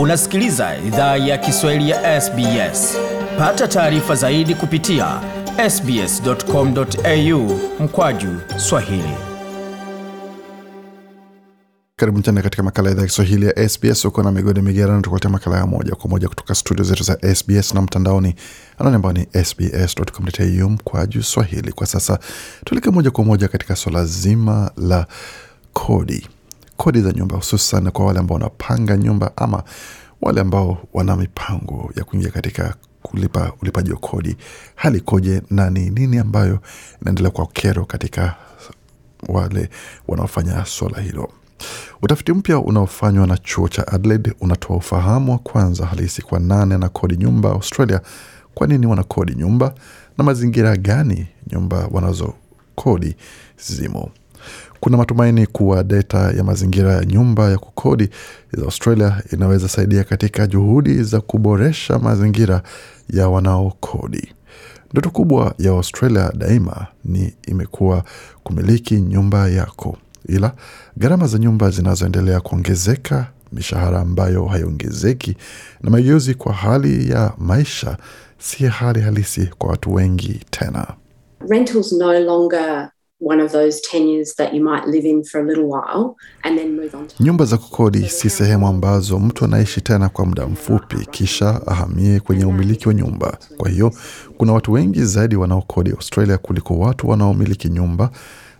Unasikiliza idhaa ya Kiswahili ya SBS. Pata taarifa zaidi kupitia sbs.com.au mkwaju swahili. Karibu tena katika makala ya idhaa ya Kiswahili ya SBS. Uko na migode migerano, tukuletea makala ya moja kwa moja kutoka studio zetu za SBS na mtandaoni, anwani ambao ni sbs.com.au mkwaju swahili. Kwa sasa tuelekee moja kwa moja katika swala zima la kodi, kodi za nyumba, hususan kwa wale ambao wanapanga nyumba ama wale ambao wana mipango ya kuingia katika kulipa ulipaji wa kodi. Hali koje na ni nini ambayo inaendelea kwa kero katika wale wanaofanya swala hilo? Utafiti mpya unaofanywa na chuo cha Adelaide unatoa ufahamu wa kwanza halisi kwa nane na kodi nyumba Australia. Kwa nini wanakodi nyumba na mazingira gani nyumba wanazokodi zimo? Kuna matumaini kuwa data ya mazingira ya nyumba ya kukodi za Australia inaweza saidia katika juhudi za kuboresha mazingira ya wanaokodi. Ndoto kubwa ya Australia daima ni imekuwa kumiliki nyumba yako, ila gharama za nyumba zinazoendelea kuongezeka, mishahara ambayo haiongezeki na mageuzi kwa hali ya maisha si hali halisi kwa watu wengi tena. rental's no longer one of those tenures that you might live in for a little while and then move on to Nyumba za kukodi si sehemu ambazo mtu anaishi tena kwa muda mfupi kisha ahamie kwenye umiliki wa nyumba. Kwa hiyo kuna watu wengi zaidi wanaokodi Australia kuliko watu wanaomiliki nyumba,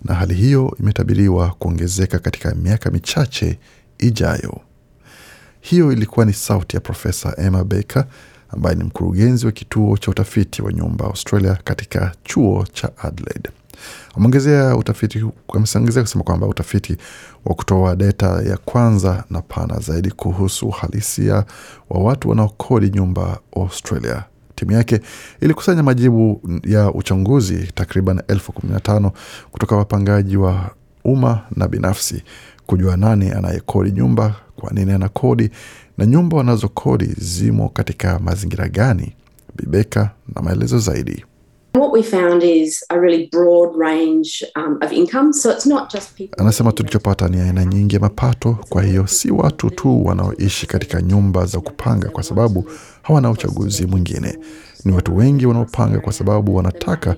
na hali hiyo imetabiriwa kuongezeka katika miaka michache ijayo. Hiyo ilikuwa ni sauti ya Profesa Emma Baker ambaye ni mkurugenzi wa kituo cha utafiti wa nyumba Australia katika chuo cha Adelaide. Ameongezea utafiti, ameongezea kusema kwamba utafiti wa kutoa data ya kwanza na pana zaidi kuhusu uhalisia wa watu wanaokodi nyumba Australia. Timu yake ilikusanya majibu ya uchunguzi takriban elfu kumi na tano kutoka wapangaji wa umma na binafsi kujua nani anayekodi nyumba, kwa nini anakodi na nyumba wanazokodi zimo katika mazingira gani. Bibeka na maelezo zaidi. What we found is a really broad range um, of income so it's not just people Anasema tulichopata ni aina nyingi ya mapato. Kwa hiyo si watu tu wanaoishi katika nyumba za kupanga kwa sababu hawana uchaguzi mwingine. Ni watu wengi wanaopanga kwa sababu wanataka,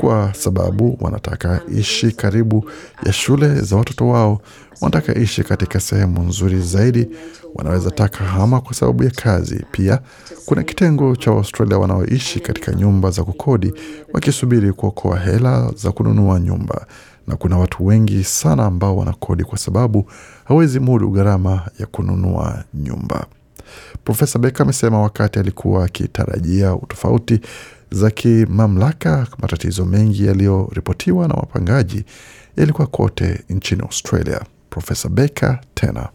kwa sababu wanataka ishi karibu ya shule za watoto wao, wanataka ishi katika sehemu nzuri zaidi, wanaweza taka hama kwa sababu ya kazi. Pia kuna kitengo cha Waustralia wanaoishi katika nyumba za kukodi wakisubiri kuokoa hela za kununua nyumba na kuna watu wengi sana ambao wanakodi kwa sababu hawezi mudu gharama ya kununua nyumba. Profesa Beka amesema wakati alikuwa akitarajia tofauti za kimamlaka, matatizo mengi yaliyoripotiwa na wapangaji yalikuwa kote nchini Australia. Profesa Becker tena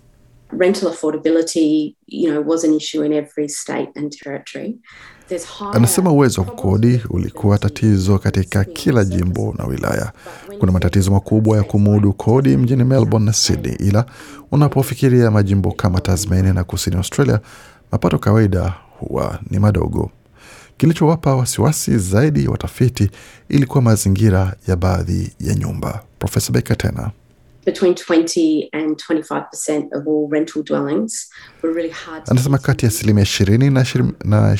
rental affordability you know was an issue in every state and territory Anasema uwezo wa kukodi ulikuwa tatizo katika kila jimbo na wilaya. Kuna matatizo makubwa ya kumudu kodi mjini Melbourne na Sydney, ila unapofikiria majimbo kama Tasmania na kusini Australia, mapato kawaida huwa ni madogo. Kilichowapa wasiwasi zaidi watafiti ilikuwa mazingira ya baadhi ya nyumba. Profesa Beka tena between 20 and 25 percent of all rental dwellings were really hard to Anasema kati ya asilimia ishirini na ishirini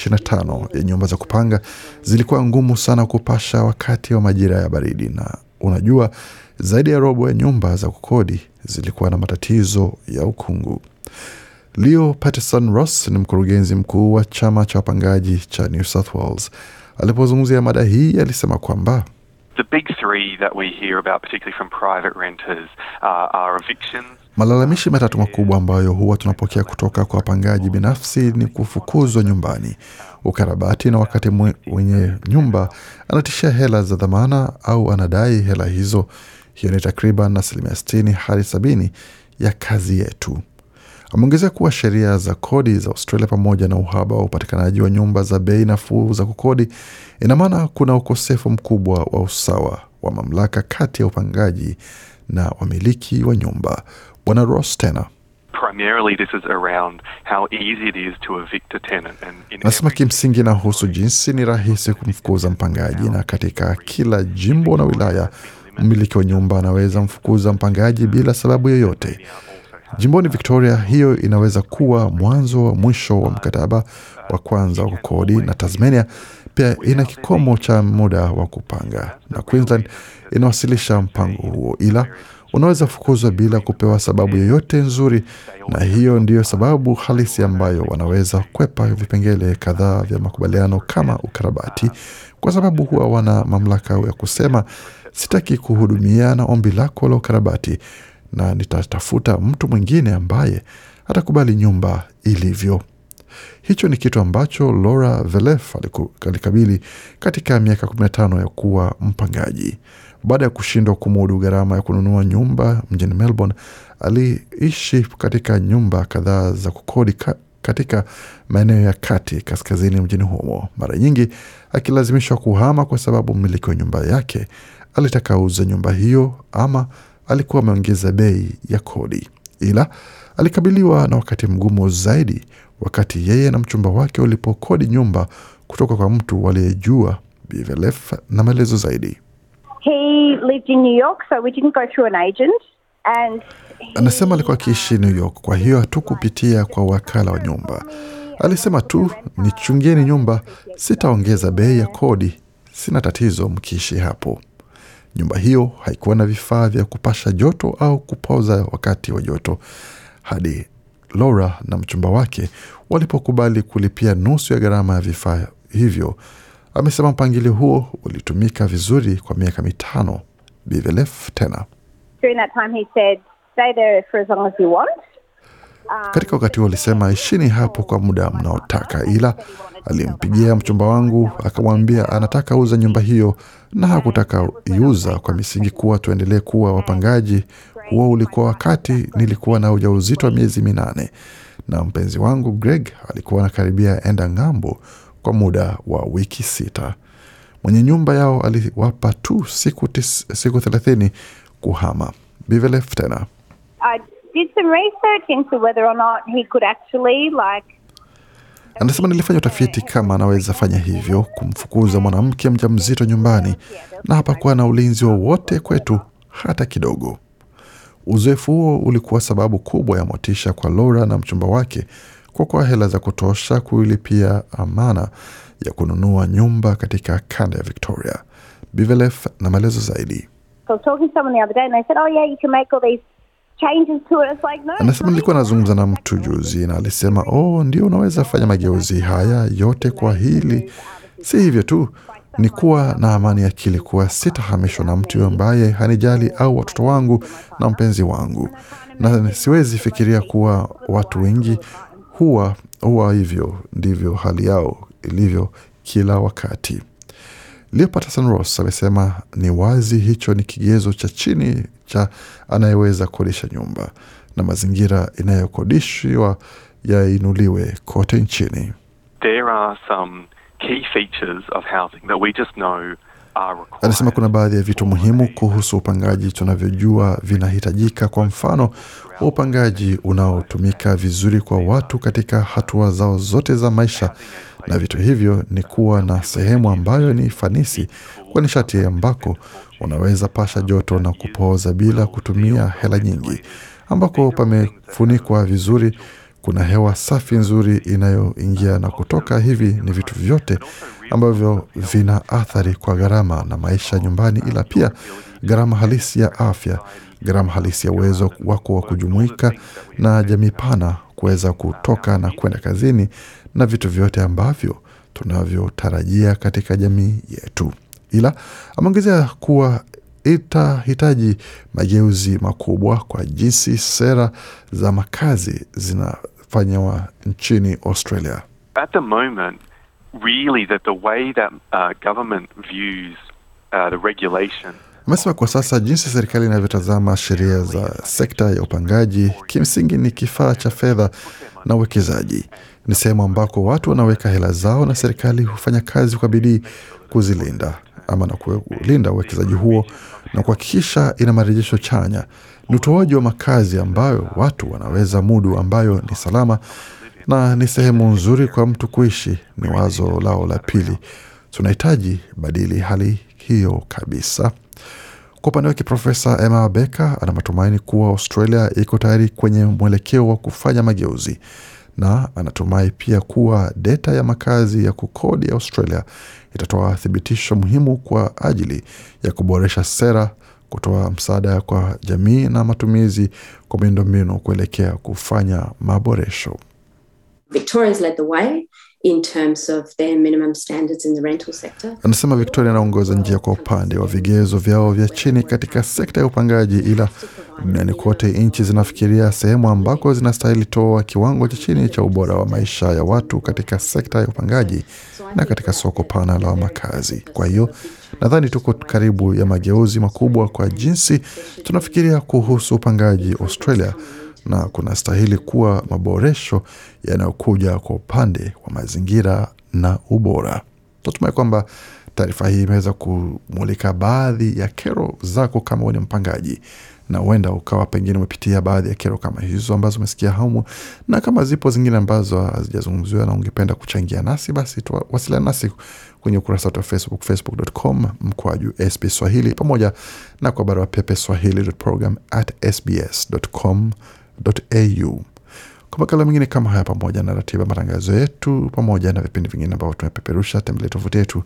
na tano ya nyumba za kupanga zilikuwa ngumu sana kupasha wakati wa majira ya baridi, na unajua, zaidi ya robo ya nyumba za kukodi zilikuwa na matatizo ya ukungu. Leo Patterson Ross ni mkurugenzi mkuu wa chama cha wapangaji cha New South Wales. Alipozungumzia mada hii, alisema kwamba The big three that we hear about, particularly from private renters, uh, are evictions. Malalamishi matatu makubwa ambayo huwa tunapokea kutoka kwa wapangaji binafsi ni kufukuzwa nyumbani, ukarabati, na wakati mwe- mwenye nyumba anatishia hela za dhamana au anadai hela hizo. Hiyo ni takriban asilimia sitini hadi sabini ya kazi yetu. Ameongezea kuwa sheria za kodi za Australia pamoja na uhaba wa upatikanaji wa nyumba za bei nafuu za kukodi ina maana kuna ukosefu mkubwa wa usawa wa mamlaka kati ya upangaji na wamiliki wa nyumba. Bwana Ross tena Primarily, this is around how easy it is to evict a tenant. And in Anasema kimsingi inahusu jinsi ni rahisi kumfukuza mpangaji, na katika kila jimbo na wilaya mmiliki wa nyumba anaweza mfukuza mpangaji bila sababu yoyote. Jimboni Victoria, hiyo inaweza kuwa mwanzo wa mwisho wa mkataba wa kwanza wa kukodi, na Tasmania. Pia ina kikomo cha muda wa kupanga, na Queensland inawasilisha mpango huo, ila unaweza fukuzwa bila kupewa sababu yoyote nzuri, na hiyo ndiyo sababu halisi ambayo wanaweza kwepa vipengele kadhaa vya makubaliano kama ukarabati, kwa sababu huwa wana mamlaka ya kusema sitaki kuhudumia na ombi lako la ukarabati, na nitatafuta mtu mwingine ambaye atakubali nyumba ilivyo. Hicho ni kitu ambacho Laura Velef alikabili katika miaka 15 ya kuwa mpangaji. Baada ya kushindwa kumudu gharama ya kununua nyumba mjini Melbourne, aliishi katika nyumba kadhaa za kukodi ka, katika maeneo ya kati kaskazini mjini humo, mara nyingi akilazimishwa kuhama kwa sababu mmiliki wa nyumba yake alitaka auze nyumba hiyo ama alikuwa ameongeza bei ya kodi, ila alikabiliwa na wakati mgumu zaidi wakati yeye na mchumba wake walipokodi nyumba kutoka kwa mtu waliyejua Bivelef na maelezo zaidi. He lived in New York, so we didn't go through an agent. And he- Anasema alikuwa akiishi New York, kwa hiyo hatukupitia kwa wakala wa nyumba. Alisema tu nichungieni nyumba, sitaongeza bei ya kodi, sina tatizo mkiishi hapo. Nyumba hiyo haikuwa na vifaa vya kupasha joto au kupoza wakati wa joto hadi Laura na mchumba wake walipokubali kulipia nusu ya gharama ya vifaa hivyo. Amesema mpangilio huo ulitumika vizuri kwa miaka mitano. Bivelef tena during that time, he said, stay there for as long as you want. Katika wakati huo alisema ishini hapo kwa muda mnaotaka, ila alimpigia mchumba wangu akamwambia anataka uza nyumba hiyo na hakutaka iuza kwa misingi kuwa tuendelee kuwa wapangaji. Huo ulikuwa wakati nilikuwa na ujauzito wa miezi minane na mpenzi wangu Greg alikuwa anakaribia enda ng'ambo kwa muda wa wiki sita. Mwenye nyumba yao aliwapa tu siku, tis, siku thelathini kuhama. Bivelef tena did some research into whether or not he could actually, like, Anasema nilifanya utafiti kama anaweza fanya hivyo, kumfukuza mwanamke mjamzito nyumbani, na hapakuwa na ulinzi wowote kwetu hata kidogo. Uzoefu huo ulikuwa sababu kubwa ya motisha kwa Laura na mchumba wake kuokoa hela za kutosha kuilipia amana ya kununua nyumba katika kanda ya Victoria. Bivelef na maelezo zaidi. I was talking to someone the other day and they said, oh, yeah, you can make all these Anasema nilikuwa nazungumza na mtu juzi na alisema oh, ndio unaweza fanya mageuzi haya yote kwa hili. Si hivyo tu, ni kuwa na amani ya akili kuwa sitahamishwa na mtu ambaye hanijali au watoto wangu na mpenzi wangu, na siwezi fikiria kuwa watu wengi huwa huwa hivyo ndivyo hali yao ilivyo kila wakati. Leo Patterson Ross amesema ni wazi hicho ni kigezo cha chini cha anayeweza kukodisha nyumba na mazingira inayokodishwa yainuliwe kote nchini. There are some key features of housing that we just know. Anasema kuna baadhi ya vitu muhimu kuhusu upangaji tunavyojua vinahitajika. Kwa mfano, wa upangaji unaotumika vizuri kwa watu katika hatua zao zote za maisha, na vitu hivyo ni kuwa na sehemu ambayo ni fanisi kwa nishati ambako unaweza pasha joto na kupooza bila kutumia hela nyingi, ambako pamefunikwa vizuri kuna hewa safi nzuri inayoingia na kutoka. Hivi ni vitu vyote ambavyo vina athari kwa gharama na maisha nyumbani, ila pia gharama halisi ya afya, gharama halisi ya uwezo wako wa kujumuika na jamii pana, kuweza kutoka na kwenda kazini, na vitu vyote ambavyo tunavyotarajia katika jamii yetu. Ila ameongezea kuwa itahitaji mageuzi makubwa kwa jinsi sera za makazi zinafanywa nchini Australia. At the moment, really, that the way that uh, government views uh, the regulation Amesema kwa sasa jinsi serikali inavyotazama sheria za sekta ya upangaji kimsingi ni kifaa cha fedha na uwekezaji. Ni sehemu ambako watu wanaweka hela zao na serikali hufanya kazi kwa bidii kuzilinda ama na kulinda uwekezaji huo na kuhakikisha ina marejesho chanya. Ni utoaji wa makazi ambayo watu wanaweza mudu, ambayo ni salama na ni sehemu nzuri kwa mtu kuishi. Ni wazo lao la pili. Tunahitaji badili hali hiyo kabisa. Kwa upande wake, Profesa Emma Becker ana matumaini kuwa Australia iko tayari kwenye mwelekeo wa kufanya mageuzi na anatumai pia kuwa deta ya makazi ya kukodi ya Australia itatoa thibitisho muhimu kwa ajili ya kuboresha sera, kutoa msaada kwa jamii na matumizi kwa miundombinu kuelekea kufanya maboresho. Victoria's led the way in terms of their minimum standards in the rental sector. Anasema Victoria inaongoza njia kwa upande wa vigezo vyao vya chini katika sekta ya upangaji, ila duniani kote nchi zinafikiria sehemu ambako zinastahili toa kiwango cha chini cha ubora wa maisha ya watu katika sekta ya upangaji na katika soko pana la makazi. Kwa hiyo nadhani tuko karibu ya mageuzi makubwa kwa jinsi tunafikiria kuhusu upangaji Australia na kunastahili kuwa maboresho yanayokuja kwa upande wa mazingira na ubora. Natumai kwamba taarifa hii imeweza kumulika baadhi ya kero zako kama ni mpangaji, na huenda ukawa pengine umepitia baadhi ya kero kama hizo ambazo umesikia hamu, na kama zipo zingine ambazo hazijazungumziwa na ungependa kuchangia nasi, basi wasiliana nasi kwenye ukurasa wetu wa Facebook, facebook.com mkwaju sb Swahili, pamoja na kwa barua pepe swahili.program at sbs.com au kwa makala mengine kama haya pamoja na ratiba matangazo yetu pamoja na vipindi vingine ambavyo tumepeperusha, tembelea tovuti yetu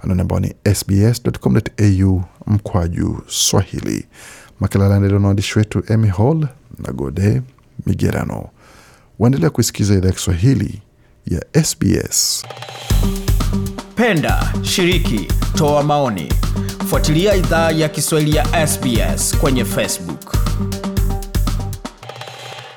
anwani ambao ni sbs.com.au mkwaju swahili. Makala yanaendelea na waandishi wetu Emy Hall na Gode Migerano. Waendelea kuisikiza idhaa ya Kiswahili ya SBS. Penda, shiriki, toa maoni, fuatilia idhaa ya Kiswahili ya SBS kwenye Facebook.